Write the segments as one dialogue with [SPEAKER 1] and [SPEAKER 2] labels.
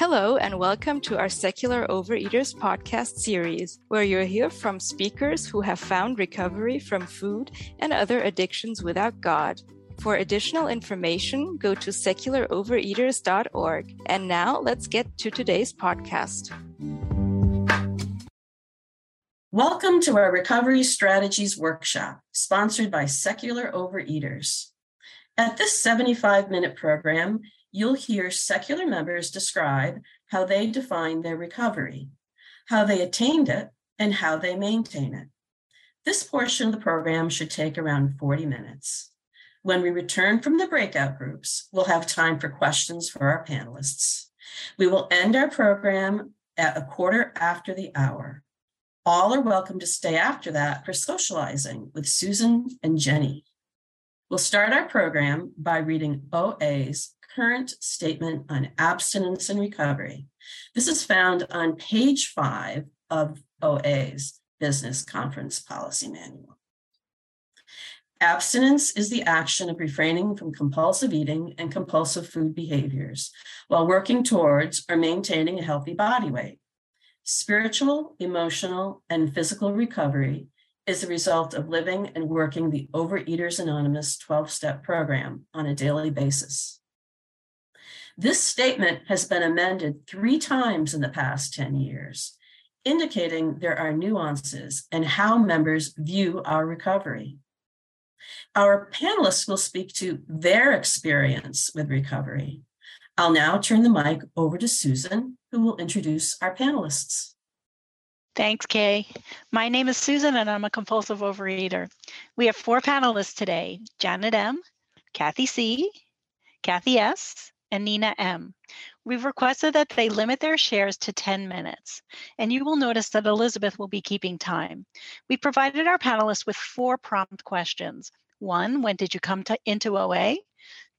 [SPEAKER 1] Hello, and welcome to our Secular Overeaters podcast series, where you'll hear from speakers who have found recovery from food and other addictions without God. For additional information, go to secularovereaters.org. And now let's get to today's podcast.
[SPEAKER 2] Welcome to our Recovery Strategies Workshop, sponsored by Secular Overeaters. At this 75 minute program, you'll hear secular members describe how they define their recovery, how they attained it, and how they maintain it. This portion of the program should take around 40 minutes. When we return from the breakout groups, we'll have time for questions for our panelists. We will end our program at a quarter after the hour. All are welcome to stay after that for socializing with Susan and Jenny. We'll start our program by reading OA's current statement on abstinence and recovery. This is found on page five of OA's Business Conference Policy Manual. Abstinence is the action of refraining from compulsive eating and compulsive food behaviors while working towards or maintaining a healthy body weight. Spiritual, emotional, and physical recovery is the result of living and working the Overeaters Anonymous 12 step program on a daily basis. This statement has been amended three times in the past 10 years, indicating there are nuances in how members view our recovery. Our panelists will speak to their experience with recovery. I'll now turn the mic over to Susan, who will introduce our panelists.
[SPEAKER 3] Thanks, Kay. My name is Susan, and I'm a compulsive overeater. We have four panelists today Janet M., Kathy C., Kathie S., and Nina M. We've requested that they limit their shares to 10 minutes, and you will notice that Elizabeth will be keeping time. We provided our panelists with four prompt questions. One, when did you come to, into OA?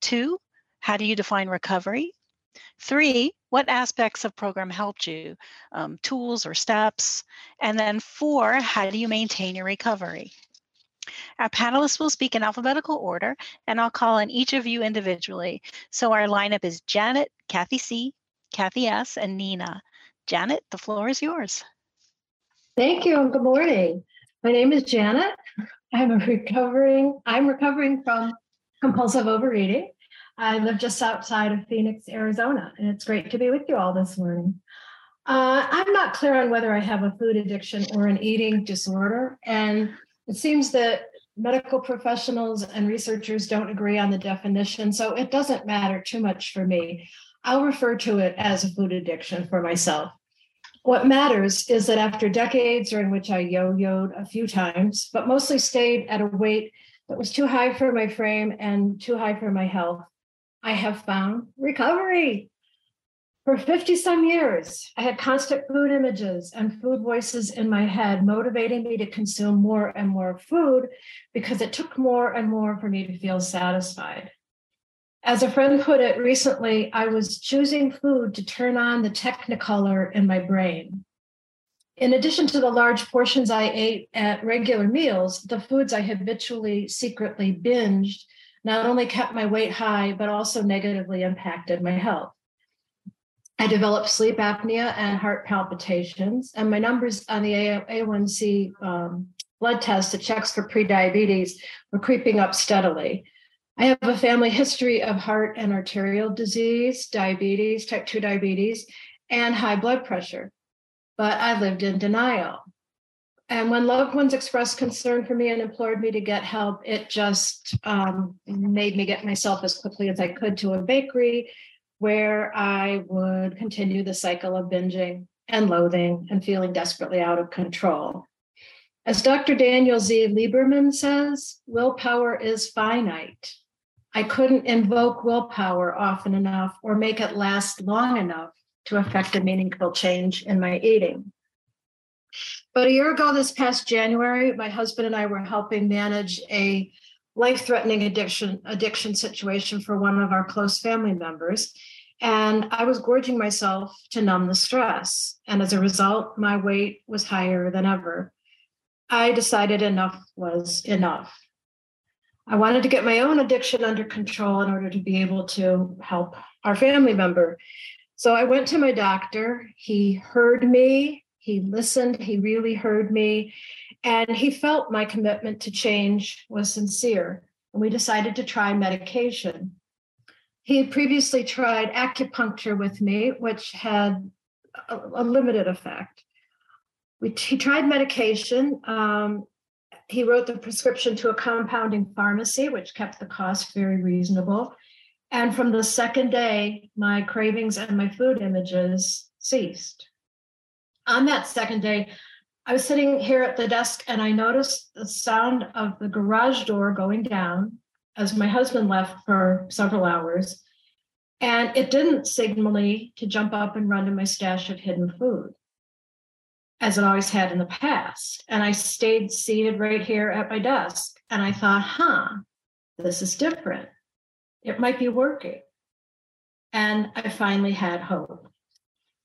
[SPEAKER 3] Two, how do you define recovery? Three, what aspects of program helped you, um, tools or steps? And then four, how do you maintain your recovery? Our panelists will speak in alphabetical order, and I'll call on each of you individually. So our lineup is Janet, Kathy C., Kathie S., and Nina. Janet, the floor is yours.
[SPEAKER 4] Thank you, and good morning. My name is Janet. I'm a recovering, I'm recovering from compulsive overeating. I live just outside of Phoenix, Arizona, and it's great to be with you all this morning. Uh, I'm not clear on whether I have a food addiction or an eating disorder, and it seems that medical professionals and researchers don't agree on the definition, so it doesn't matter too much for me. I'll refer to it as a food addiction for myself. What matters is that after decades during which I yo yoed a few times, but mostly stayed at a weight that was too high for my frame and too high for my health, I have found recovery. For 50 some years, I had constant food images and food voices in my head motivating me to consume more and more food because it took more and more for me to feel satisfied. As a friend put it recently, I was choosing food to turn on the technicolor in my brain. In addition to the large portions I ate at regular meals, the foods I habitually secretly binged not only kept my weight high, but also negatively impacted my health. I developed sleep apnea and heart palpitations, and my numbers on the A1C um, blood test that checks for prediabetes were creeping up steadily. I have a family history of heart and arterial disease, diabetes, type 2 diabetes, and high blood pressure, but I lived in denial. And when loved ones expressed concern for me and implored me to get help, it just um, made me get myself as quickly as I could to a bakery where I would continue the cycle of binging and loathing and feeling desperately out of control. As Dr. Daniel Z. Lieberman says, willpower is finite. I couldn't invoke willpower often enough or make it last long enough to affect a meaningful change in my eating. But a year ago, this past January, my husband and I were helping manage a life-threatening addiction addiction situation for one of our close family members and I was gorging myself to numb the stress. And as a result, my weight was higher than ever. I decided enough was enough. I wanted to get my own addiction under control in order to be able to help our family member. So I went to my doctor. He heard me, he listened, he really heard me, and he felt my commitment to change was sincere. And we decided to try medication. He had previously tried acupuncture with me, which had a, a limited effect. We, he tried medication. Um, he wrote the prescription to a compounding pharmacy, which kept the cost very reasonable. And from the second day, my cravings and my food images ceased. On that second day, I was sitting here at the desk and I noticed the sound of the garage door going down as my husband left for several hours. And it didn't signal me to jump up and run to my stash of hidden food, as it always had in the past. And I stayed seated right here at my desk. And I thought, huh, this is different. It might be working. And I finally had hope.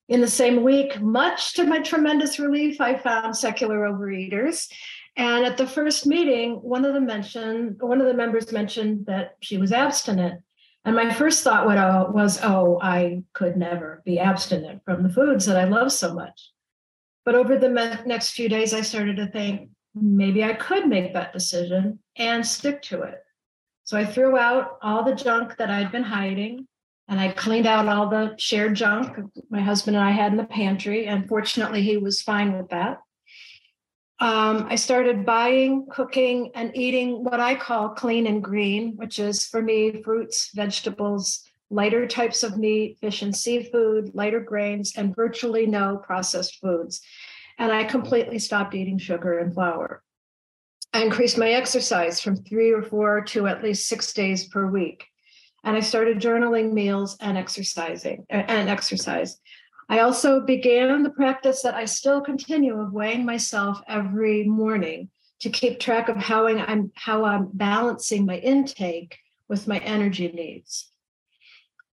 [SPEAKER 4] In the same week, much to my tremendous relief, I found secular overeaters. And at the first meeting, one of them mentioned, one of the members mentioned that she was abstinent. And my first thought was, oh, I could never be abstinent from the foods that I love so much. But over the next few days, I started to think maybe I could make that decision and stick to it. So I threw out all the junk that I'd been hiding and I cleaned out all the shared junk my husband and I had in the pantry. And fortunately, he was fine with that. Um, I started buying, cooking, and eating what I call clean and green, which is for me fruits, vegetables, lighter types of meat, fish and seafood, lighter grains, and virtually no processed foods. And I completely stopped eating sugar and flour. I increased my exercise from three or four to at least six days per week. And I started journaling meals and exercising and exercise. I also began the practice that I still continue of weighing myself every morning to keep track of how I'm how I'm balancing my intake with my energy needs.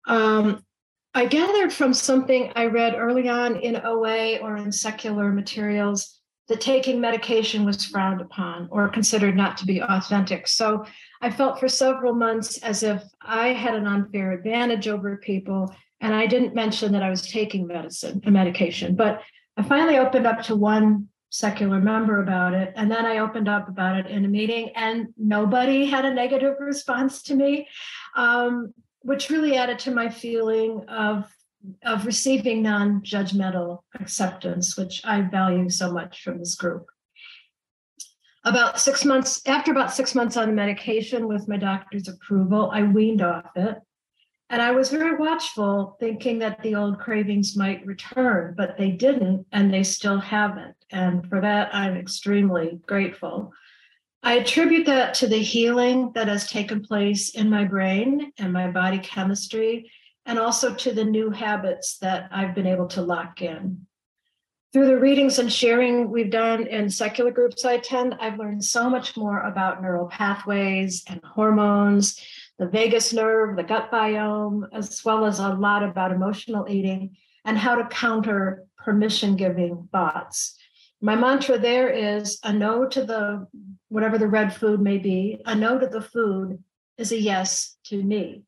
[SPEAKER 4] Um, I gathered from something I read early on in OA or in secular materials that taking medication was frowned upon or considered not to be authentic. So I felt for several months as if I had an unfair advantage over people. And I didn't mention that I was taking medicine a medication. But I finally opened up to one secular member about it. And then I opened up about it in a meeting, and nobody had a negative response to me, um, which really added to my feeling of of receiving non-judgmental acceptance, which I value so much from this group. About six months after about six months on the medication with my doctor's approval, I weaned off it. And I was very watchful, thinking that the old cravings might return, but they didn't, and they still haven't. And for that, I'm extremely grateful. I attribute that to the healing that has taken place in my brain and my body chemistry and also to the new habits that I've been able to lock in. Through the readings and sharing we've done in secular groups I attend, I've learned so much more about neural pathways and hormones, the vagus nerve, the gut biome, as well as a lot about emotional eating and how to counter permission giving thoughts. My mantra there is a no to the whatever the red food may be, a no to the food is a yes to me.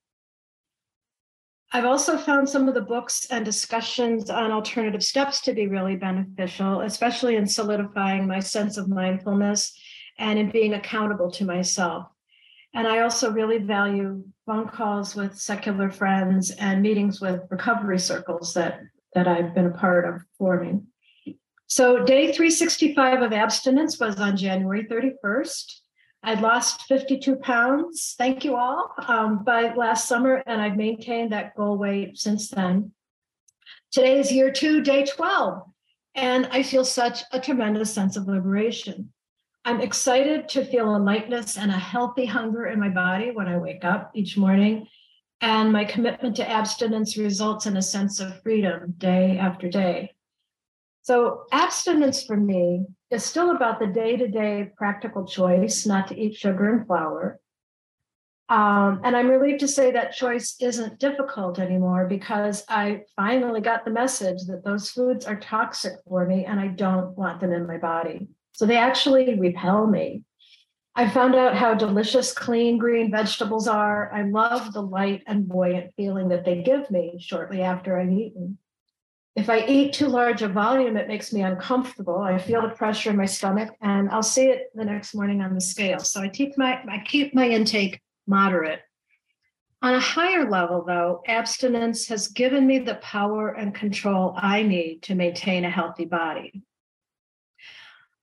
[SPEAKER 4] I've also found some of the books and discussions on alternative steps to be really beneficial, especially in solidifying my sense of mindfulness and in being accountable to myself. And I also really value phone calls with secular friends and meetings with recovery circles that, that I've been a part of forming. So, day 365 of abstinence was on January 31st. I'd lost 52 pounds, thank you all, um, by last summer, and I've maintained that goal weight since then. Today is year two, day 12, and I feel such a tremendous sense of liberation. I'm excited to feel a lightness and a healthy hunger in my body when I wake up each morning. And my commitment to abstinence results in a sense of freedom day after day. So, abstinence for me is still about the day to day practical choice not to eat sugar and flour. Um, and I'm relieved to say that choice isn't difficult anymore because I finally got the message that those foods are toxic for me and I don't want them in my body. So they actually repel me. I found out how delicious, clean, green vegetables are. I love the light and buoyant feeling that they give me shortly after I've eaten. If I eat too large a volume, it makes me uncomfortable. I feel the pressure in my stomach, and I'll see it the next morning on the scale. So I keep my I keep my intake moderate. On a higher level, though, abstinence has given me the power and control I need to maintain a healthy body.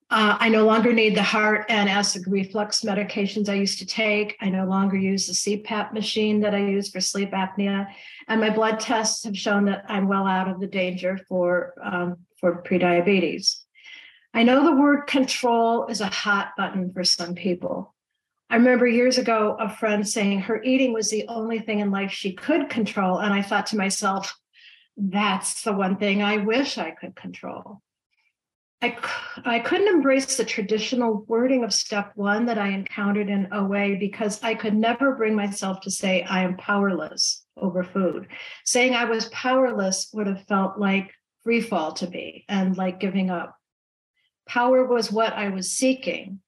[SPEAKER 4] Uh, I no longer need the heart and acid reflux medications I used to take. I no longer use the CPAP machine that I use for sleep apnea. And my blood tests have shown that I'm well out of the danger for, um, for prediabetes. I know the word control is a hot button for some people. I remember years ago a friend saying her eating was the only thing in life she could control. And I thought to myself, that's the one thing I wish I could control. I, I couldn't embrace the traditional wording of step one that I encountered in OA because I could never bring myself to say I am powerless over food. Saying I was powerless would have felt like free fall to me and like giving up. Power was what I was seeking.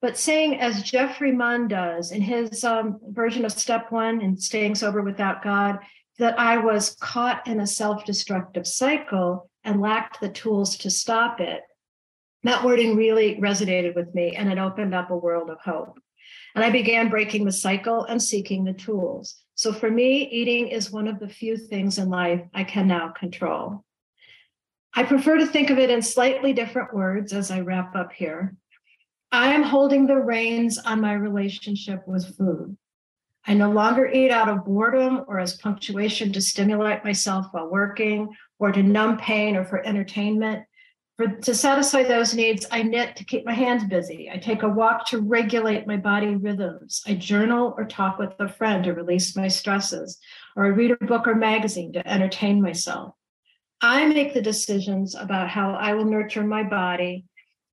[SPEAKER 4] But saying, as Jeffrey Munn does in his um, version of step one in Staying Sober Without God, that I was caught in a self destructive cycle and lacked the tools to stop it, that wording really resonated with me and it opened up a world of hope. And I began breaking the cycle and seeking the tools. So for me, eating is one of the few things in life I can now control. I prefer to think of it in slightly different words as I wrap up here. I am holding the reins on my relationship with food. I no longer eat out of boredom or as punctuation to stimulate myself while working or to numb pain or for entertainment. For, to satisfy those needs, I knit to keep my hands busy. I take a walk to regulate my body rhythms. I journal or talk with a friend to release my stresses, or I read a book or magazine to entertain myself. I make the decisions about how I will nurture my body.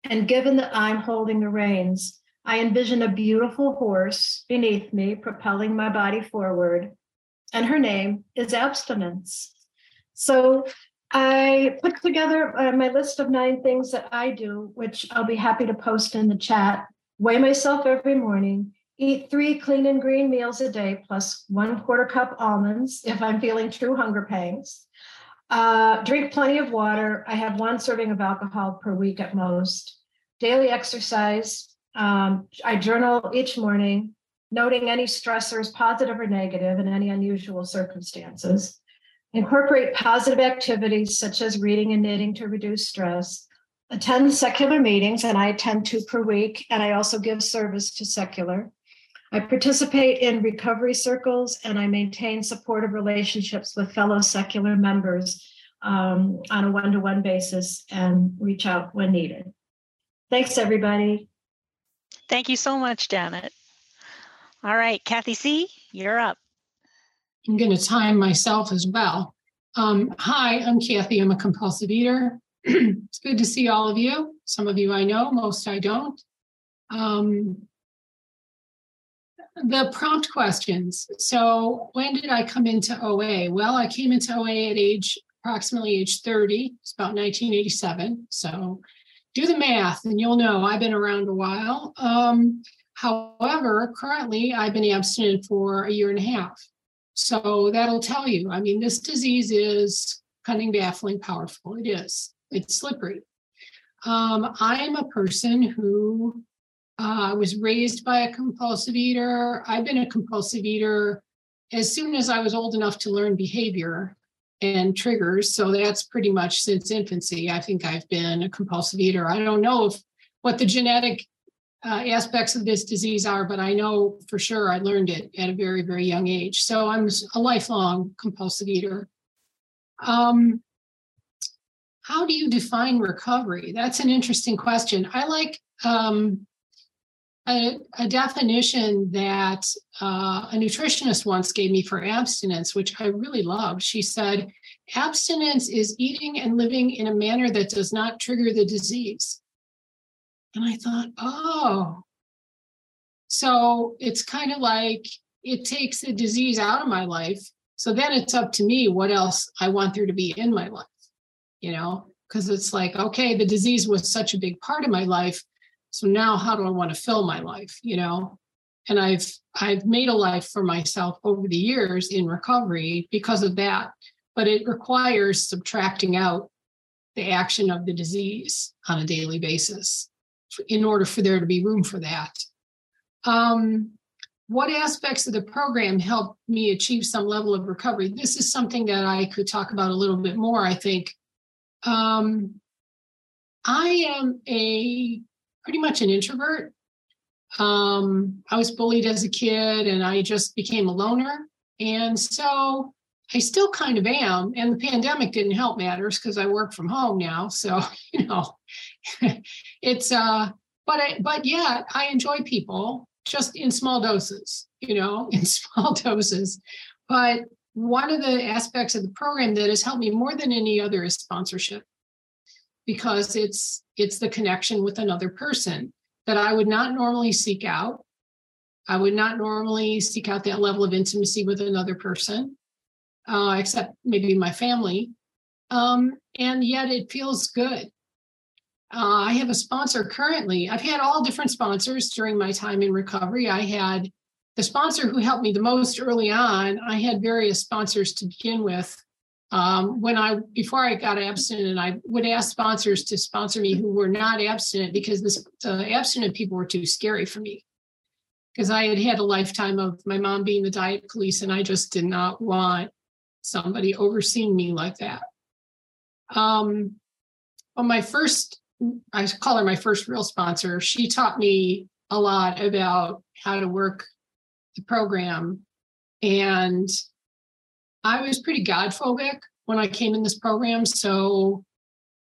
[SPEAKER 4] And given that I'm holding the reins, I envision a beautiful horse beneath me, propelling my body forward, and her name is abstinence. So I put together uh, my list of nine things that I do, which I'll be happy to post in the chat. Weigh myself every morning, eat three clean and green meals a day, plus one quarter cup almonds if I'm feeling true hunger pangs. Uh, drink plenty of water. I have one serving of alcohol per week at most. Daily exercise, um, I journal each morning, noting any stressors, positive or negative, and any unusual circumstances. Incorporate positive activities such as reading and knitting to reduce stress. Attend secular meetings, and I attend two per week, and I also give service to secular. I participate in recovery circles and I maintain supportive relationships with fellow secular members um, on a one to one basis and reach out when needed. Thanks, everybody.
[SPEAKER 3] Thank you so much, Janet. All right, Kathy C., you're up.
[SPEAKER 5] I'm going to time myself as well. Um, hi, I'm Kathy. I'm a compulsive eater. it's good to see all of you. Some of you I know, most I don't. Um, the prompt questions. So, when did I come into OA? Well, I came into OA at age approximately age 30. It's about 1987. So, do the math and you'll know I've been around a while. Um, however, currently I've been abstinent for a year and a half. So that'll tell you. I mean, this disease is cunning, baffling, powerful. It is. It's slippery. Um, I'm a person who uh, was raised by a compulsive eater. I've been a compulsive eater as soon as I was old enough to learn behavior and triggers. So that's pretty much since infancy. I think I've been a compulsive eater. I don't know if what the genetic uh, aspects of this disease are, but I know for sure I learned it at a very, very young age. So I'm a lifelong compulsive eater. Um, how do you define recovery? That's an interesting question. I like um, a, a definition that uh, a nutritionist once gave me for abstinence, which I really loved. She said, abstinence is eating and living in a manner that does not trigger the disease. And I thought, oh, so it's kind of like it takes the disease out of my life. So then it's up to me what else I want there to be in my life, you know, because it's like, okay, the disease was such a big part of my life. So now how do I want to fill my life? You know, and I've I've made a life for myself over the years in recovery because of that. But it requires subtracting out the action of the disease on a daily basis in order for there to be room for that. Um, what aspects of the program help me achieve some level of recovery? This is something that I could talk about a little bit more, I think. Um, I am a pretty much an introvert. Um, I was bullied as a kid and I just became a loner. And so I still kind of am. And the pandemic didn't help matters because I work from home now. So, you know, it's uh but I but yet I enjoy people just in small doses, you know, in small doses. But one of the aspects of the program that has helped me more than any other is sponsorship because it's it's the connection with another person that I would not normally seek out. I would not normally seek out that level of intimacy with another person, uh, except maybe my family. Um, and yet it feels good. Uh, I have a sponsor currently. I've had all different sponsors during my time in recovery. I had the sponsor who helped me the most early on. I had various sponsors to begin with. Um, when I before I got abstinent, I would ask sponsors to sponsor me who were not abstinent because the abstinent people were too scary for me. Because I had had a lifetime of my mom being the diet police, and I just did not want somebody overseeing me like that. Um, well, my first I call her my first real sponsor. She taught me a lot about how to work the program. And I was pretty God phobic when I came in this program. So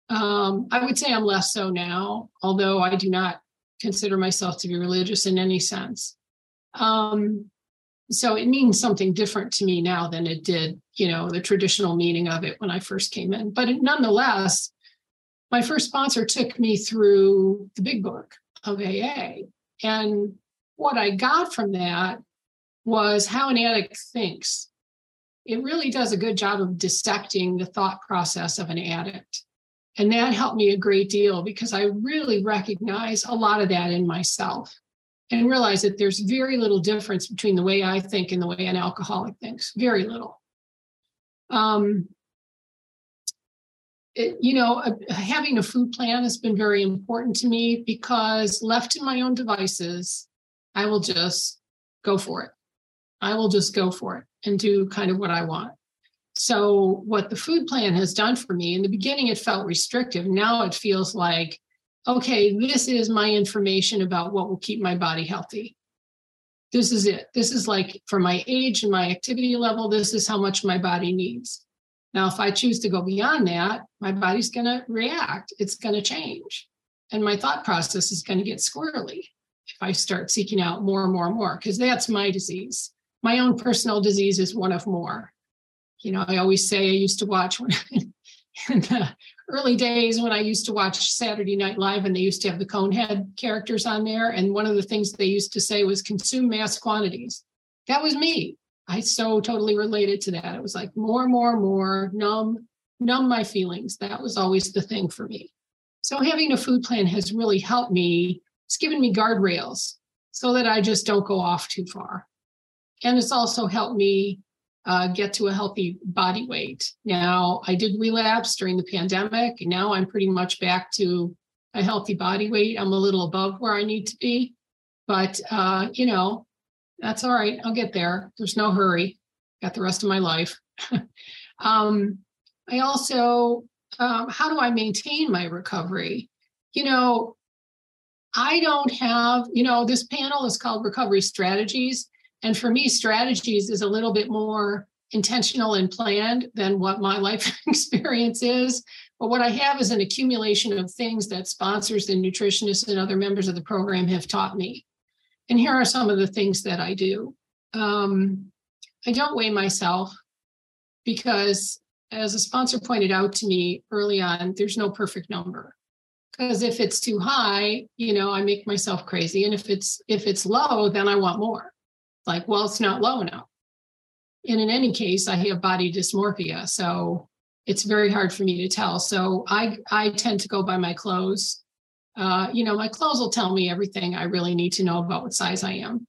[SPEAKER 5] um, I would say I'm less so now, although I do not consider myself to be religious in any sense. Um, so it means something different to me now than it did, you know, the traditional meaning of it when I first came in. But nonetheless, my first sponsor took me through the big book of AA. And what I got from that was how an addict thinks. It really does a good job of dissecting the thought process of an addict. And that helped me a great deal because I really recognize a lot of that in myself and realize that there's very little difference between the way I think and the way an alcoholic thinks. Very little. Um, it, you know, uh, having a food plan has been very important to me because left to my own devices, I will just go for it. I will just go for it and do kind of what I want. So, what the food plan has done for me in the beginning, it felt restrictive. Now it feels like, okay, this is my information about what will keep my body healthy. This is it. This is like for my age and my activity level, this is how much my body needs. Now, if I choose to go beyond that, my body's going to react, it's going to change. And my thought process is going to get squirrely if I start seeking out more and more and more, because that's my disease. My own personal disease is one of more. You know, I always say I used to watch when, in the early days when I used to watch Saturday Night Live and they used to have the Conehead characters on there. And one of the things they used to say was consume mass quantities. That was me. I so totally related to that. It was like more, more, more, numb, numb my feelings. That was always the thing for me. So having a food plan has really helped me. It's given me guardrails so that I just don't go off too far. And it's also helped me uh, get to a healthy body weight. Now, I did relapse during the pandemic. Now I'm pretty much back to a healthy body weight. I'm a little above where I need to be. But, uh, you know, that's all right. I'll get there. There's no hurry. Got the rest of my life. um, I also, um, how do I maintain my recovery? You know, I don't have, you know, this panel is called Recovery Strategies. And for me, strategies is a little bit more intentional and planned than what my life experience is. But what I have is an accumulation of things that sponsors and nutritionists and other members of the program have taught me. And here are some of the things that I do. Um, I don't weigh myself because, as a sponsor pointed out to me early on, there's no perfect number. Because if it's too high, you know, I make myself crazy, and if it's if it's low, then I want more. Like, well, it's not low enough. And in any case, I have body dysmorphia, so it's very hard for me to tell. So I I tend to go by my clothes Uh, you know, my clothes will tell me everything I really need to know about what size I am.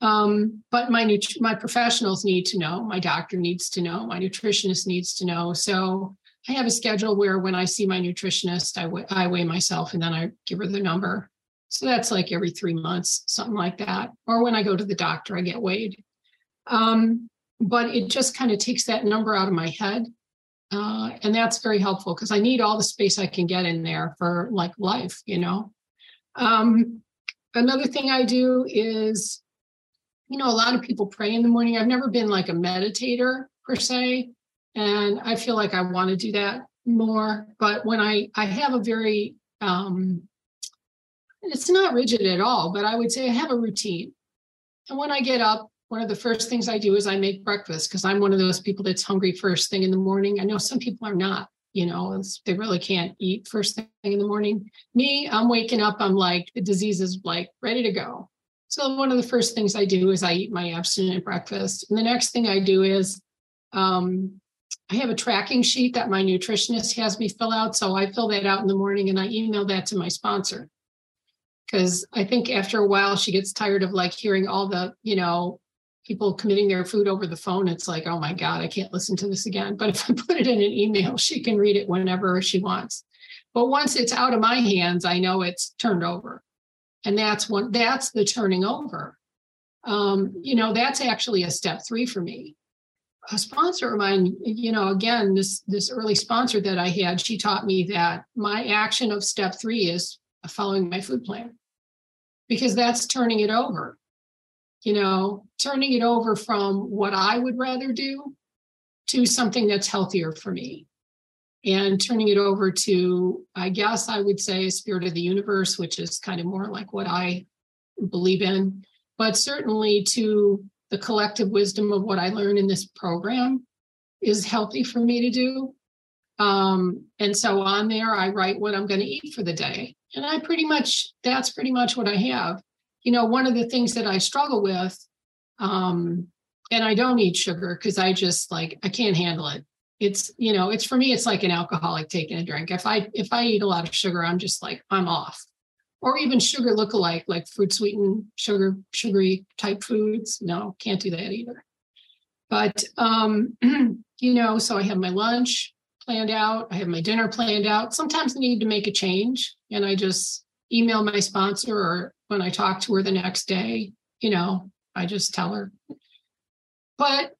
[SPEAKER 5] Um, but my nut- my professionals need to know, my doctor needs to know, my nutritionist needs to know. So I have a schedule where when I see my nutritionist, I, w- I weigh myself and then I give her the number. So that's like every three months, something like that. Or when I go to the doctor, I get weighed. Um, but it just kind of takes that number out of my head. Uh, and that's very helpful because I need all the space I can get in there for like life, you know. Um, another thing I do is, you know, a lot of people pray in the morning. I've never been like a meditator per se, and I feel like I want to do that more. But when I I have a very um, it's not rigid at all, but I would say I have a routine. And when I get up, one of the first things I do is I make breakfast because I'm one of those people that's hungry first thing in the morning. I know some people are not, you know, they really can't eat first thing in the morning. Me, I'm waking up, I'm like, the disease is like ready to go. So one of the first things I do is I eat my abstinent breakfast. And the next thing I do is um, I have a tracking sheet that my nutritionist has me fill out. So I fill that out in the morning and I email that to my sponsor. Because I think after a while she gets tired of like hearing all the, you know, people committing their food over the phone, it's like, oh my God, I can't listen to this again. But if I put it in an email, she can read it whenever she wants. But once it's out of my hands, I know it's turned over. And that's one that's the turning over. Um, you know, that's actually a step three for me. A sponsor of mine, you know, again, this this early sponsor that I had, she taught me that my action of step three is following my food plan because that's turning it over you know, turning it over from what I would rather do to something that's healthier for me. And turning it over to, I guess I would say, spirit of the universe, which is kind of more like what I believe in, but certainly to the collective wisdom of what I learn in this program is healthy for me to do. Um, and so on there, I write what I'm going to eat for the day. And I pretty much, that's pretty much what I have you know, one of the things that I struggle with, um, and I don't eat sugar because I just like I can't handle it. It's you know, it's for me, it's like an alcoholic taking a drink. If I if I eat a lot of sugar, I'm just like I'm off. Or even sugar look-alike, like fruit sweetened sugar, sugary type foods. No, can't do that either. But um, you know, so I have my lunch planned out, I have my dinner planned out. Sometimes I need to make a change, and I just email my sponsor or when I talk to her the next day, you know, I just tell her. But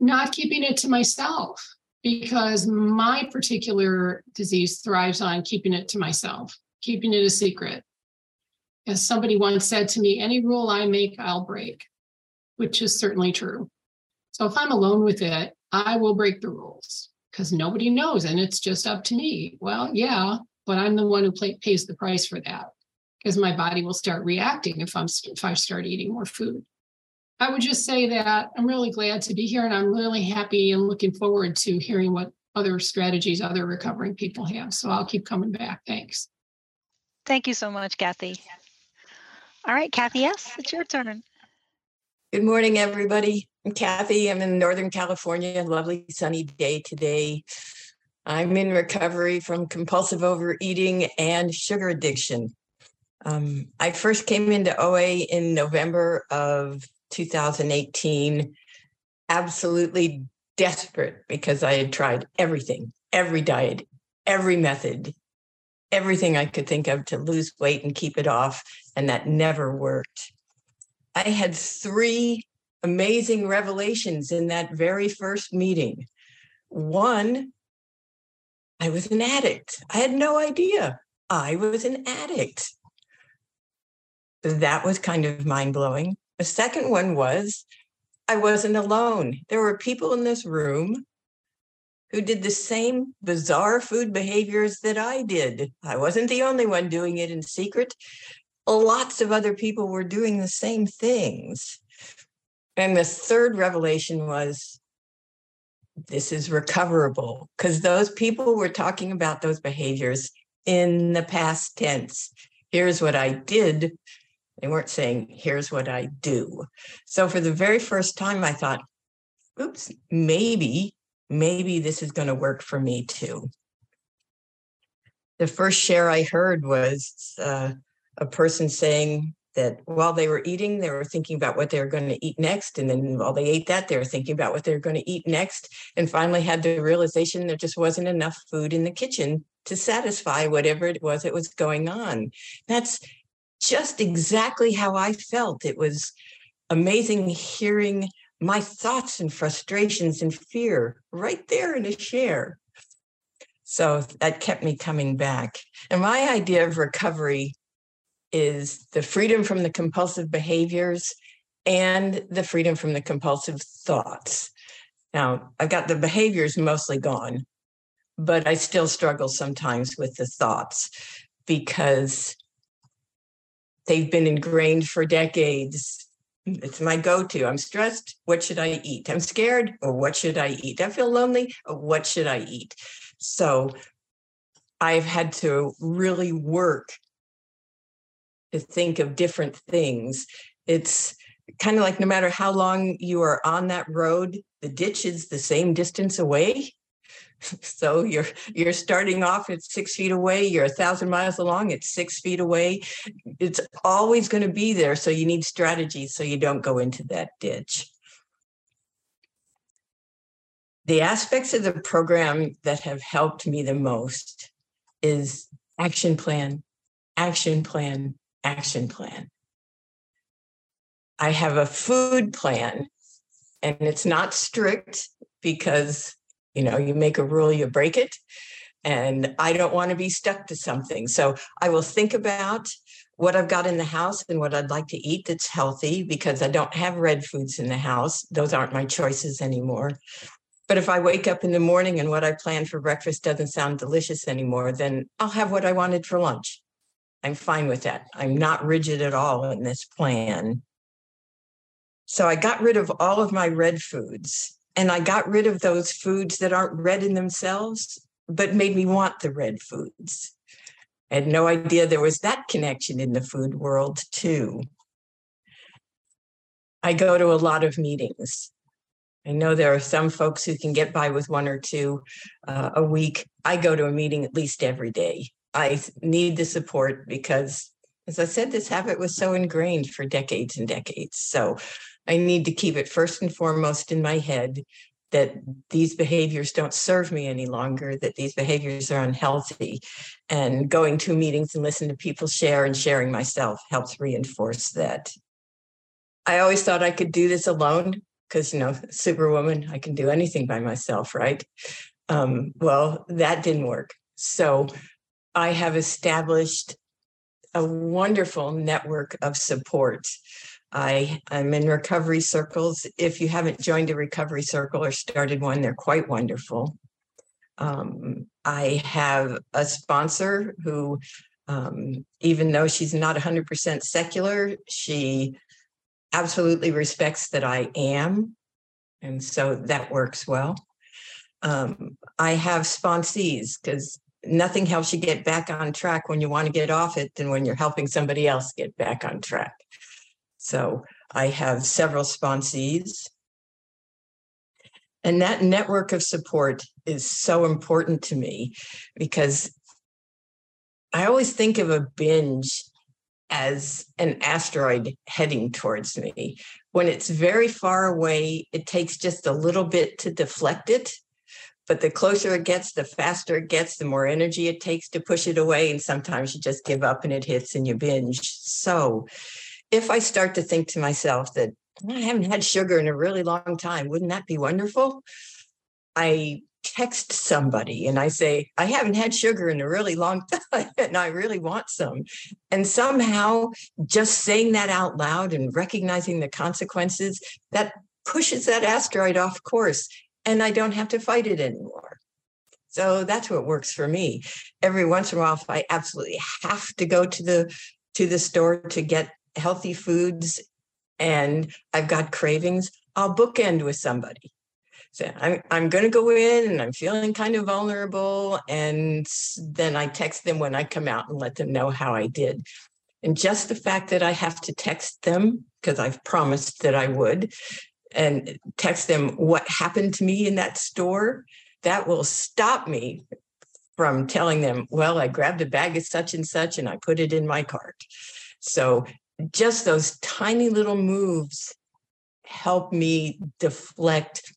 [SPEAKER 5] not keeping it to myself because my particular disease thrives on keeping it to myself, keeping it a secret. As somebody once said to me, any rule I make, I'll break, which is certainly true. So if I'm alone with it, I will break the rules because nobody knows and it's just up to me. Well, yeah, but I'm the one who play, pays the price for that because my body will start reacting if I'm if I start eating more food. I would just say that I'm really glad to be here and I'm really happy and looking forward to hearing what other strategies other recovering people have. So I'll keep coming back. Thanks.
[SPEAKER 3] Thank you so much, Kathy. All right, Kathy, yes, it's your turn.
[SPEAKER 6] Good morning, everybody. Kathy. I'm in Northern California. Lovely sunny day today. I'm in recovery from compulsive overeating and sugar addiction. Um, I first came into OA in November of 2018, absolutely desperate because I had tried everything, every diet, every method, everything I could think of to lose weight and keep it off, and that never worked. I had three amazing revelations in that very first meeting. One, I was an addict. I had no idea I was an addict that was kind of mind blowing. The second one was I wasn't alone. There were people in this room who did the same bizarre food behaviors that I did. I wasn't the only one doing it in secret. Lots of other people were doing the same things. And the third revelation was this is recoverable because those people were talking about those behaviors in the past tense. Here's what I did they weren't saying, here's what I do. So for the very first time, I thought, oops, maybe, maybe this is going to work for me too. the first share I heard was uh, a person saying that while they were eating, they were thinking about what they were going to eat next. And then while they ate that, they were thinking about what they were going to eat next. And finally had the realization there just wasn't enough food in the kitchen to satisfy whatever it was that was going on. That's just exactly how I felt. It was amazing hearing my thoughts and frustrations and fear right there in a share. So that kept me coming back. And my idea of recovery is the freedom from the compulsive behaviors and the freedom from the compulsive thoughts. Now, I've got the behaviors mostly gone, but I still struggle sometimes with the thoughts because they've been ingrained for decades. It's my go to. I'm stressed. What should I eat? I'm scared. Or what should I eat? I feel lonely. Uh, what should I eat? So I've had to really work to think of different things. It's kind of like no matter how long you are on that road, the ditch is the same distance away. So you're you're starting off at six feet away, you're a thousand miles along, it's six feet away. It's always going to be there. So you need strategies so you don't go into that ditch. The aspects of the program that have helped me the most is action plan, action plan, action plan. I have a food plan, and it's not strict because you know you make a rule, you break it. And I don't want to be stuck to something. So I will think about what I've got in the house and what I'd like to eat that's healthy because I don't have red foods in the house. Those aren't my choices anymore. But if I wake up in the morning and what I planned for breakfast doesn't sound delicious anymore, then I'll have what I wanted for lunch. I'm fine with that. I'm not rigid at all in this plan. So I got rid of all of my red foods and I got rid of those foods that aren't red in themselves, but made me want the red foods. I had no idea there was that connection in the food world, too. I go to a lot of meetings. I know there are some folks who can get by with one or two uh, a week. I go to a meeting at least every day. I need the support because, as I said, this habit was so ingrained for decades and decades. So I need to keep it first and foremost in my head that these behaviors don't serve me any longer, that these behaviors are unhealthy. And going to meetings and listen to people share and sharing myself helps reinforce that. I always thought I could do this alone because, you know, superwoman, I can do anything by myself, right? Um, well, that didn't work. So I have established a wonderful network of support. I am in recovery circles. If you haven't joined a recovery circle or started one, they're quite wonderful. Um, I have a sponsor who, um, even though she's not 100% secular, she absolutely respects that I am. And so that works well. Um, I have sponsees because nothing helps you get back on track when you want to get off it than when you're helping somebody else get back on track. So I have several sponsees. And that network of support is so important to me because I always think of a binge as an asteroid heading towards me. When it's very far away, it takes just a little bit to deflect it but the closer it gets, the faster it gets, the more energy it takes to push it away. And sometimes you just give up and it hits and you binge. So if I start to think to myself that I haven't had sugar in a really long time, wouldn't that be wonderful? I text somebody and I say, I haven't had sugar in a really long time and I really want some. And somehow just saying that out loud and recognizing the consequences, that pushes that asteroid off course and I don't have to fight it anymore. So that's what works for me. Every once in a while, if I absolutely have to go to the to the store to get healthy foods and I've got cravings, I'll bookend with somebody. So I'm I'm going to go in and I'm feeling kind of vulnerable, and then I text them when I come out and let them know how I did. And just the fact that I have to text them because I've promised that I would and text them what happened to me in that store, that will stop me from telling them, well, I grabbed a bag of such and such and I put it in my cart. So just those tiny little moves help me deflect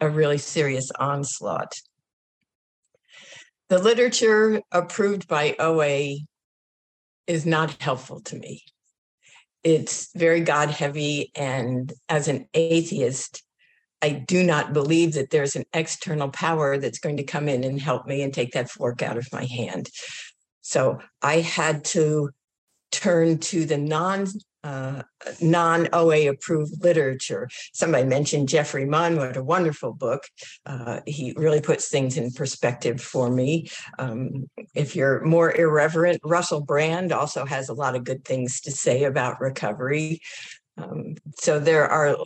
[SPEAKER 6] a really serious onslaught. The literature approved by OA is not helpful to me. It's very God heavy. And as an atheist, I do not believe that there's an external power that's going to come in and help me and take that fork out of my hand. So I had to turn to the non uh, non OA approved literature. Somebody mentioned Jeffrey Munn, what a wonderful book. Uh, he really puts things in perspective for me. Um, if you're more irreverent, Russell Brand also has a lot of good things to say about recovery. Um, so there are,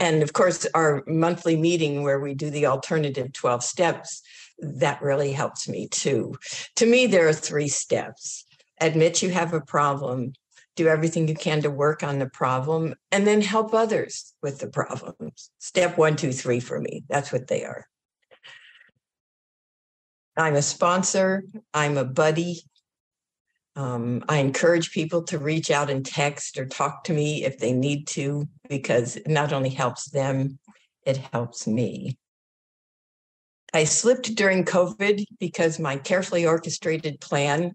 [SPEAKER 6] and of course, our monthly meeting where we do the alternative 12 steps, that really helps me too. To me, there are three steps admit you have a problem, do everything you can to work on the problem, and then help others with the problems. Step one, two, three for me. That's what they are. I'm a sponsor, I'm a buddy, um, I encourage people to reach out and text or talk to me if they need to, because it not only helps them, it helps me. I slipped during COVID because my carefully orchestrated plan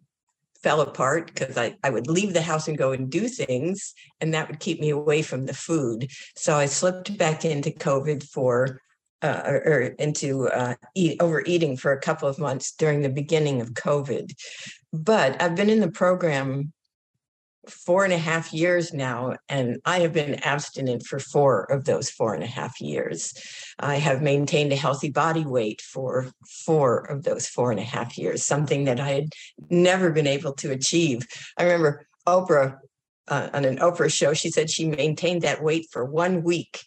[SPEAKER 6] fell apart because I, I would leave the house and go and do things, and that would keep me away from the food. So I slipped back into COVID for uh, or, or, into uh, eat, overeating for a couple of months during the beginning of COVID. But I've been in the program four and a half years now, and I have been abstinent for four of those four and a half years. I have maintained a healthy body weight for four of those four and a half years, something that I had never been able to achieve. I remember Oprah uh, on an Oprah show, she said she maintained that weight for one week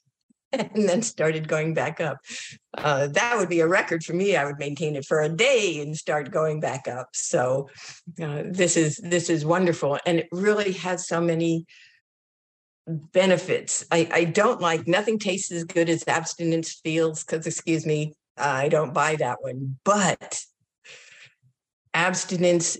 [SPEAKER 6] and then started going back up. Uh, that would be a record for me. I would maintain it for a day and start going back up. So uh, this is this is wonderful, and it really has so many benefits. I, I don't like nothing tastes as good as abstinence feels because excuse me, I don't buy that one. But abstinence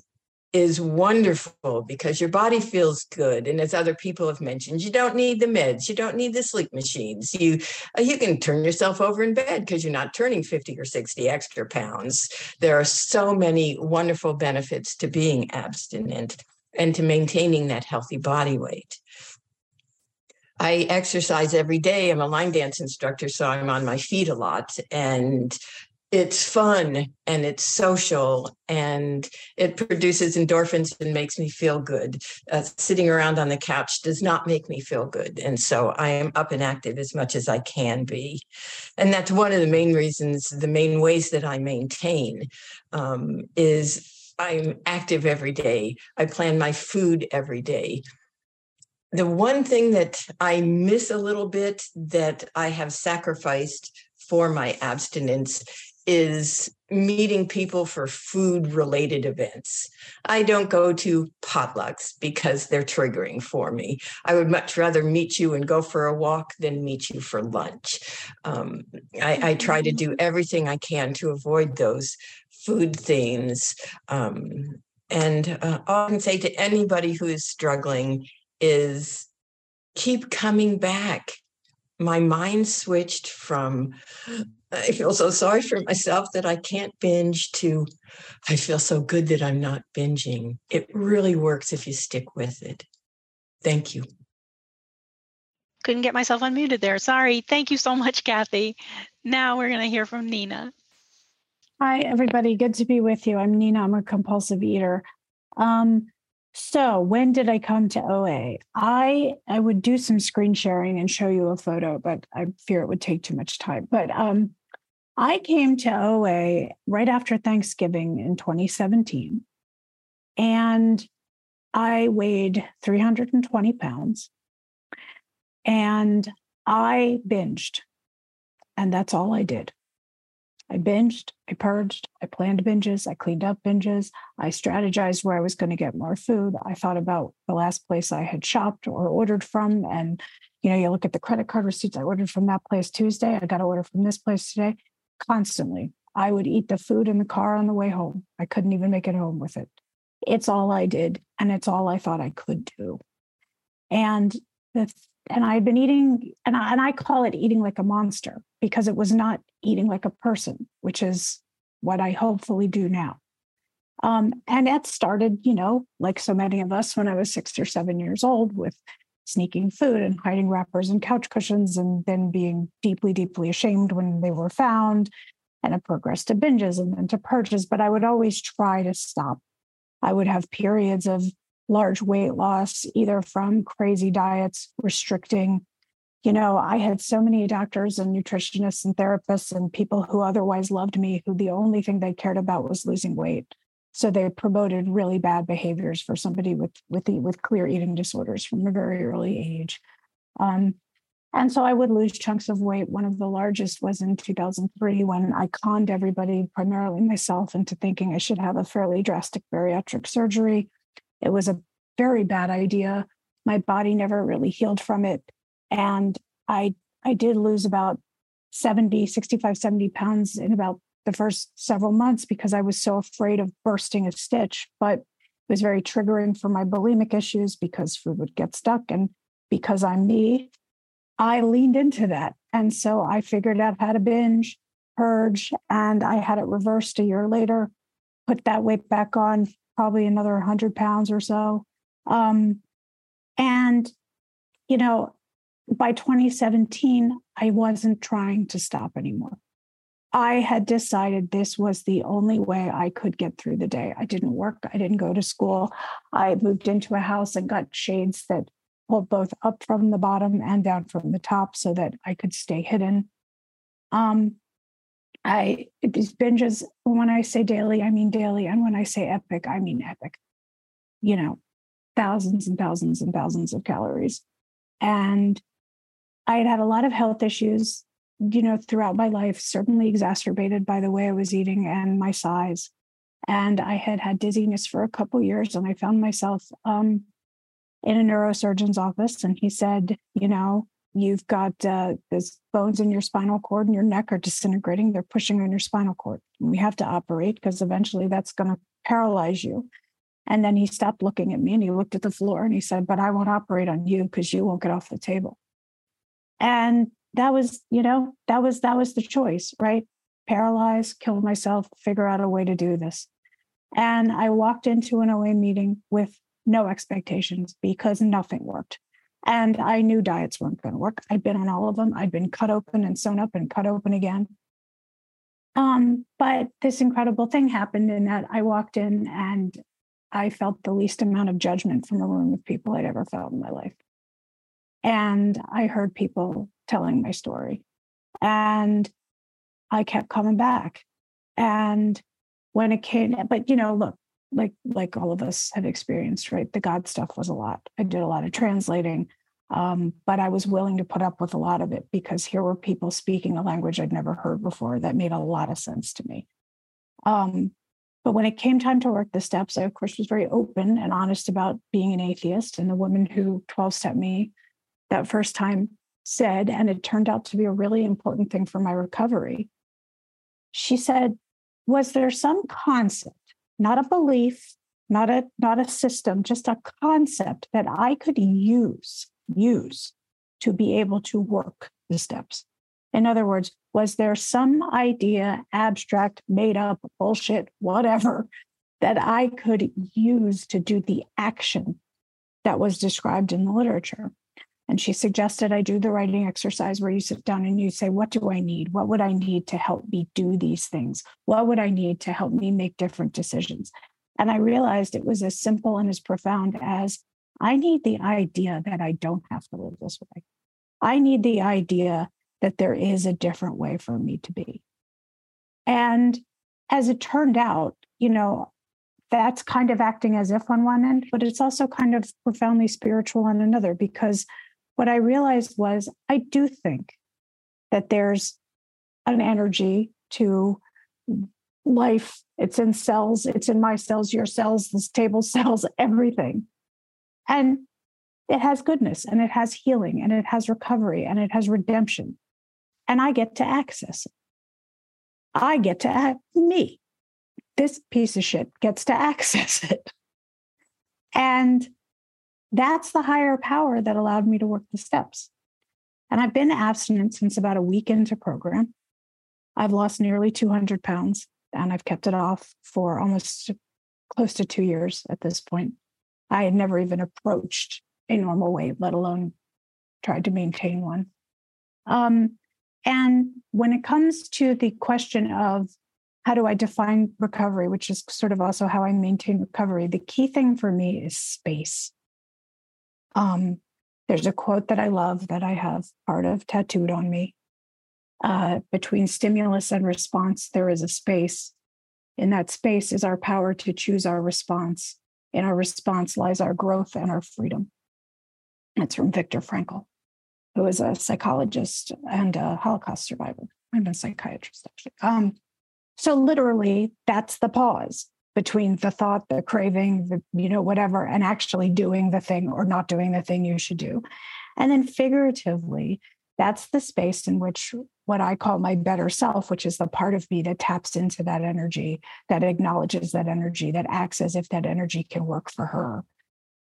[SPEAKER 6] is wonderful because your body feels good and as other people have mentioned you don't need the meds you don't need the sleep machines you uh, you can turn yourself over in bed because you're not turning 50 or 60 extra pounds there are so many wonderful benefits to being abstinent and to maintaining that healthy body weight I exercise every day. I'm a line dance instructor, so I'm on my feet a lot. And it's fun and it's social and it produces endorphins and makes me feel good. Uh, sitting around on the couch does not make me feel good. And so I am up and active as much as I can be. And that's one of the main reasons, the main ways that I maintain um, is I'm active every day. I plan my food every day. The one thing that I miss a little bit that I have sacrificed for my abstinence is meeting people for food related events. I don't go to potlucks because they're triggering for me. I would much rather meet you and go for a walk than meet you for lunch. Um, I, I, try to do everything I can to avoid those food themes. Um, and uh, all I can say to anybody who is struggling is keep coming back. My mind switched from I feel so sorry for myself that I can't binge to I feel so good that I'm not binging. It really works if you stick with it. Thank you.
[SPEAKER 3] Couldn't get myself unmuted there. Sorry. Thank you so much, Kathy. Now we're going to hear from Nina.
[SPEAKER 7] Hi, everybody. Good to be with you. I'm Nina. I'm a compulsive eater. Um, so when did I come to OA? I I would do some screen sharing and show you a photo, but I fear it would take too much time. But um, I came to OA right after Thanksgiving in 2017, and I weighed 320 pounds, and I binged, and that's all I did. I binged, I purged, I planned binges, I cleaned up binges, I strategized where I was going to get more food. I thought about the last place I had shopped or ordered from. And, you know, you look at the credit card receipts. I ordered from that place Tuesday. I got to order from this place today constantly. I would eat the food in the car on the way home. I couldn't even make it home with it. It's all I did, and it's all I thought I could do. And the and I'd been eating, and I, and I call it eating like a monster because it was not eating like a person, which is what I hopefully do now. Um, and that started, you know, like so many of us when I was six or seven years old with sneaking food and hiding wrappers and couch cushions and then being deeply, deeply ashamed when they were found. And it progressed to binges and then to purges. But I would always try to stop. I would have periods of large weight loss, either from crazy diets, restricting. You know, I had so many doctors and nutritionists and therapists and people who otherwise loved me, who the only thing they cared about was losing weight. So they promoted really bad behaviors for somebody with with the, with clear eating disorders from a very early age. Um, and so I would lose chunks of weight. One of the largest was in 2003 when I conned everybody, primarily myself, into thinking I should have a fairly drastic bariatric surgery. It was a very bad idea. My body never really healed from it. And I I did lose about 70, 65, 70 pounds in about the first several months because I was so afraid of bursting a stitch. But it was very triggering for my bulimic issues because food would get stuck. And because I'm me, I leaned into that. And so I figured out how to binge, purge, and I had it reversed a year later, put that weight back on, probably another 100 pounds or so. Um, and, you know, by 2017, I wasn't trying to stop anymore. I had decided this was the only way I could get through the day. I didn't work, I didn't go to school. I moved into a house and got shades that pulled both up from the bottom and down from the top so that I could stay hidden. Um, I these binges, when I say daily, I mean daily. And when I say epic, I mean epic. You know, thousands and thousands and thousands of calories. And I had had a lot of health issues you know, throughout my life, certainly exacerbated by the way I was eating and my size. And I had had dizziness for a couple years, and I found myself um, in a neurosurgeon's office, and he said, you know, you've got uh, this bones in your spinal cord and your neck are disintegrating. They're pushing on your spinal cord. We have to operate because eventually that's going to paralyze you. And then he stopped looking at me and he looked at the floor and he said, But I won't operate on you because you won't get off the table. And that was you know that was that was the choice right? Paralyze kill myself figure out a way to do this. And i walked into an oa meeting with no expectations because nothing worked. And i knew diets weren't going to work. I'd been on all of them. I'd been cut open and sewn up and cut open again. Um, but this incredible thing happened in that i walked in and i felt the least amount of judgment from a room of people i'd ever felt in my life. And i heard people telling my story. And I kept coming back. And when it came, but you know, look, like like all of us have experienced, right? The God stuff was a lot. I did a lot of translating. Um, but I was willing to put up with a lot of it because here were people speaking a language I'd never heard before that made a lot of sense to me. Um, but when it came time to work the steps, I, of course, was very open and honest about being an atheist. And the woman who 12 stepped me that first time said, and it turned out to be a really important thing for my recovery. She said, Was there some concept, not a belief, not a not a system, just a concept that I could use, use to be able to work the steps? In other words, was there some idea, abstract, made up, bullshit, whatever, that I could use to do the action that was described in the literature? And she suggested I do the writing exercise where you sit down and you say, What do I need? What would I need to help me do these things? What would I need to help me make different decisions? And I realized it was as simple and as profound as I need the idea that I don't have to live this way. I need the idea that there is a different way for me to be. And as it turned out, you know, that's kind of acting as if on one end, but it's also kind of profoundly spiritual on another because what I realized was I do think that there's an energy to life. It's in cells, it's in my cells, your cells, this table cells, everything. And it has goodness and it has healing and it has recovery and it has redemption. And I get to access it. I get to me. This piece of shit gets to access it. And that's the higher power that allowed me to work the steps. And I've been abstinent since about a week into program. I've lost nearly 200 pounds and I've kept it off for almost close to two years at this point. I had never even approached a normal weight, let alone tried to maintain one. Um, and when it comes to the question of how do I define recovery, which is sort of also how I maintain recovery, the key thing for me is space. Um, there's a quote that I love that I have part of tattooed on me. Uh, between stimulus and response, there is a space. In that space is our power to choose our response. In our response lies our growth and our freedom. That's from Viktor Frankl, who is a psychologist and a Holocaust survivor. I'm a psychiatrist, actually. Um, so literally, that's the pause between the thought, the craving, the, you know, whatever, and actually doing the thing or not doing the thing you should do. And then figuratively, that's the space in which what I call my better self, which is the part of me that taps into that energy, that acknowledges that energy, that acts as if that energy can work for her.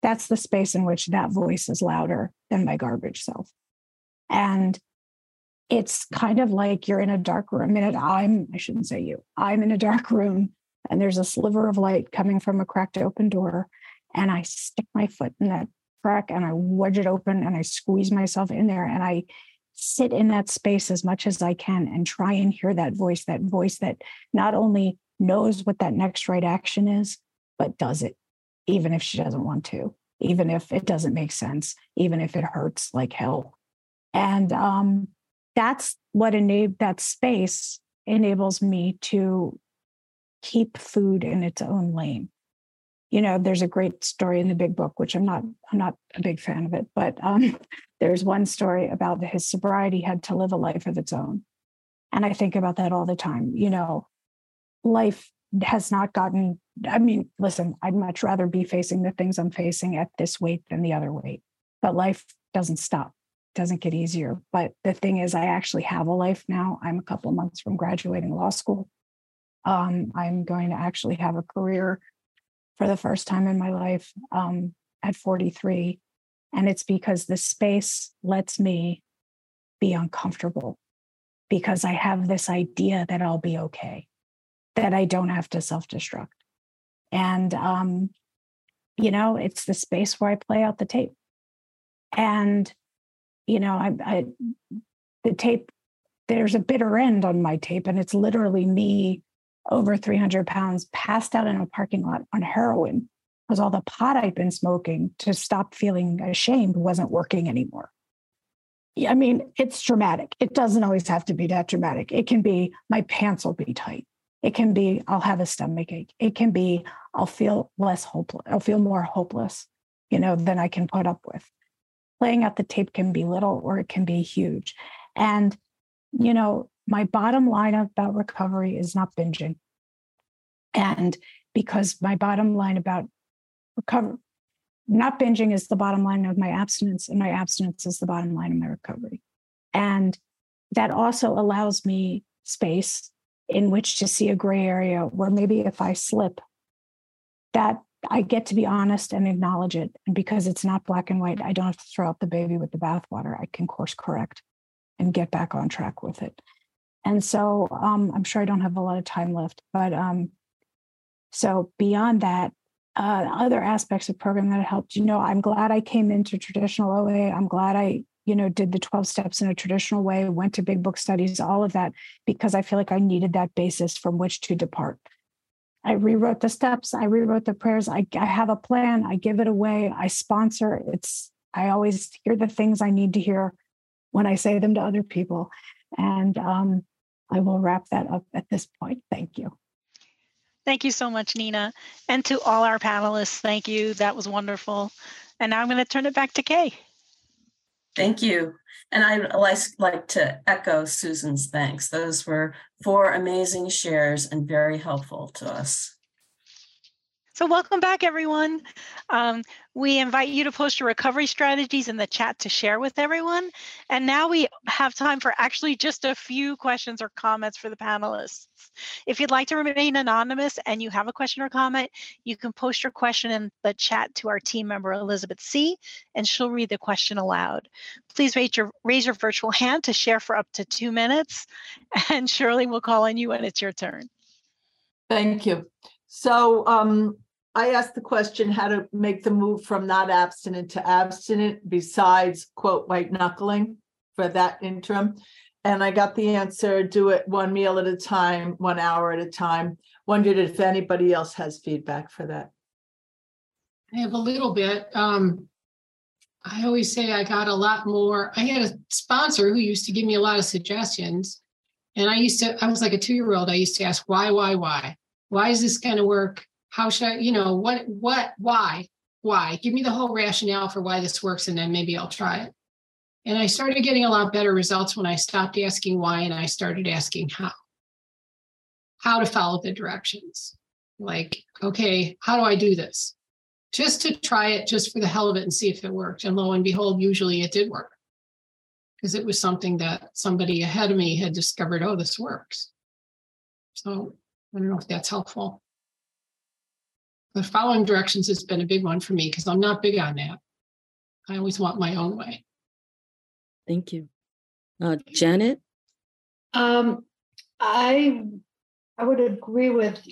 [SPEAKER 7] That's the space in which that voice is louder than my garbage self. And it's kind of like you're in a dark room. And I'm, I shouldn't say you, I'm in a dark room and there's a sliver of light coming from a cracked open door. And I stick my foot in that crack and I wedge it open and I squeeze myself in there and I sit in that space as much as I can and try and hear that voice, that voice that not only knows what that next right action is, but does it, even if she doesn't want to, even if it doesn't make sense, even if it hurts like hell. And um, that's what enable that space enables me to keep food in its own lane. You know there's a great story in the big book which i'm not i'm not a big fan of it but um, there's one story about his sobriety had to live a life of its own. And i think about that all the time you know life has not gotten i mean listen i'd much rather be facing the things i'm facing at this weight than the other weight but life doesn't stop doesn't get easier. But the thing is i actually have a life now. I'm a couple months from graduating law school um, i'm going to actually have a career for the first time in my life um, at 43. And it's because the space lets me be uncomfortable because I have this idea that I'll be okay, that I don't have to self destruct. And, um, you know, it's the space where I play out the tape. And, you know, I, I, the tape, there's a bitter end on my tape, and it's literally me over 300 pounds, passed out in a parking lot on heroin because all the pot I'd been smoking to stop feeling ashamed wasn't working anymore. I mean, it's dramatic. It doesn't always have to be that dramatic. It can be my pants will be tight. It can be I'll have a stomach ache. It can be I'll feel less hopeless. I'll feel more hopeless, you know, than I can put up with. Playing out the tape can be little or it can be huge. And, you know, my bottom line about recovery is not binging. And because my bottom line about recover, not binging is the bottom line of my abstinence, and my abstinence is the bottom line of my recovery. And that also allows me space in which to see a gray area where maybe if I slip, that I get to be honest and acknowledge it. And because it's not black and white, I don't have to throw out the baby with the bathwater. I can course correct and get back on track with it. And so um, I'm sure I don't have a lot of time left, but um, so beyond that, uh, other aspects of program that helped, you know, I'm glad I came into traditional OA. I'm glad I, you know, did the 12 steps in a traditional way, went to big book studies, all of that, because I feel like I needed that basis from which to depart. I rewrote the steps, I rewrote the prayers. I, I have a plan, I give it away, I sponsor. It's, I always hear the things I need to hear when I say them to other people. And um, I will wrap that up at this point. Thank you.
[SPEAKER 3] Thank you so much, Nina. And to all our panelists, thank you. That was wonderful. And now I'm going to turn it back to Kay.
[SPEAKER 2] Thank you. And I'd like to echo Susan's thanks. Those were four amazing shares and very helpful to us.
[SPEAKER 3] So, welcome back, everyone. Um, we invite you to post your recovery strategies in the chat to share with everyone. And now we have time for actually just a few questions or comments for the panelists. If you'd like to remain anonymous and you have a question or comment, you can post your question in the chat to our team member, Elizabeth C., and she'll read the question aloud. Please raise your, raise your virtual hand to share for up to two minutes, and Shirley will call on you when it's your turn.
[SPEAKER 8] Thank you. So um, I asked the question how to make the move from not abstinent to abstinent besides quote white knuckling for that interim. And I got the answer do it one meal at a time, one hour at a time. Wondered if anybody else has feedback for that.
[SPEAKER 5] I have a little bit. Um, I always say I got a lot more. I had a sponsor who used to give me a lot of suggestions. And I used to, I was like a two year old. I used to ask, why, why, why? why is this going to work how should i you know what what why why? Give me the whole rationale for why this works and then maybe i'll try it. And i started getting a lot better results when i stopped asking why and i started asking how. How to follow the directions. Like okay how do i do this? Just to try it just for the hell of it and see if it worked. And lo and behold usually it did work. Because it was something that somebody ahead of me had discovered oh this works. So I don't know if that's helpful. But following directions has been a big one for me because I'm not big on that. I always want my own way.
[SPEAKER 9] Thank you. Uh, Janet?
[SPEAKER 4] Um, I I would agree with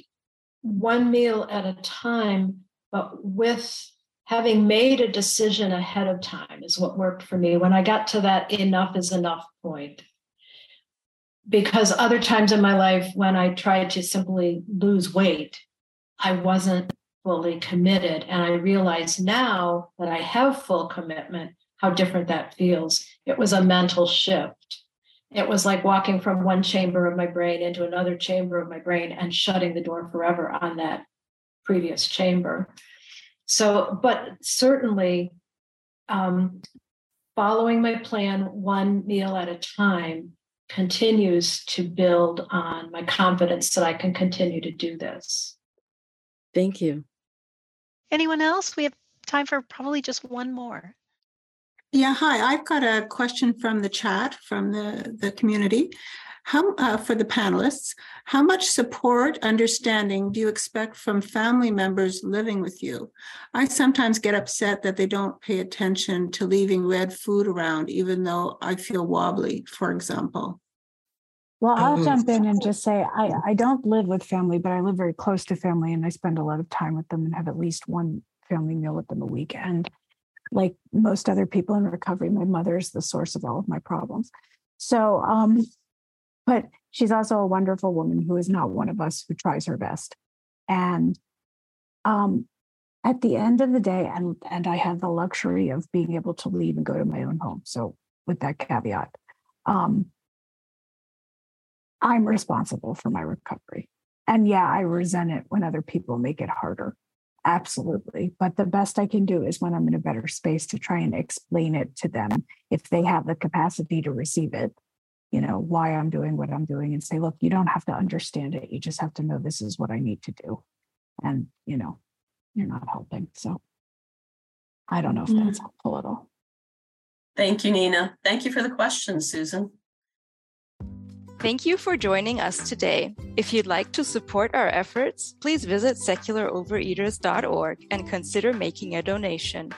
[SPEAKER 4] one meal at a time, but with having made a decision ahead of time is what worked for me. When I got to that enough is enough point, because other times in my life when I tried to simply lose weight, I wasn't fully committed. And I realize now that I have full commitment, how different that feels. It was a mental shift. It was like walking from one chamber of my brain into another chamber of my brain and shutting the door forever on that previous chamber. So, but certainly um, following my plan one meal at a time continues to build on my confidence that I can continue to do this.
[SPEAKER 9] Thank you.
[SPEAKER 3] Anyone else? We have time for probably just one more.
[SPEAKER 10] Yeah, hi. I've got a question from the chat from the, the community. How uh, for the panelists, how much support, understanding do you expect from family members living with you? I sometimes get upset that they don't pay attention to leaving red food around, even though I feel wobbly, for example.
[SPEAKER 7] Well, I'll mm-hmm. jump in and just say I, I don't live with family, but I live very close to family and I spend a lot of time with them and have at least one family meal with them a week. And like most other people in recovery, my mother is the source of all of my problems. So, um, but she's also a wonderful woman who is not one of us who tries her best. And um, at the end of the day, and and I have the luxury of being able to leave and go to my own home. So with that caveat, um, I'm responsible for my recovery. And yeah, I resent it when other people make it harder. Absolutely. But the best I can do is when I'm in a better space to try and explain it to them if they have the capacity to receive it, you know, why I'm doing what I'm doing and say, look, you don't have to understand it. You just have to know this is what I need to do. And, you know, you're not helping. So I don't know if that's mm. helpful at all.
[SPEAKER 2] Thank you, Nina. Thank you for the question, Susan.
[SPEAKER 1] Thank you for joining us today. If you'd like to support our efforts, please visit secularovereaters.org and consider making a donation.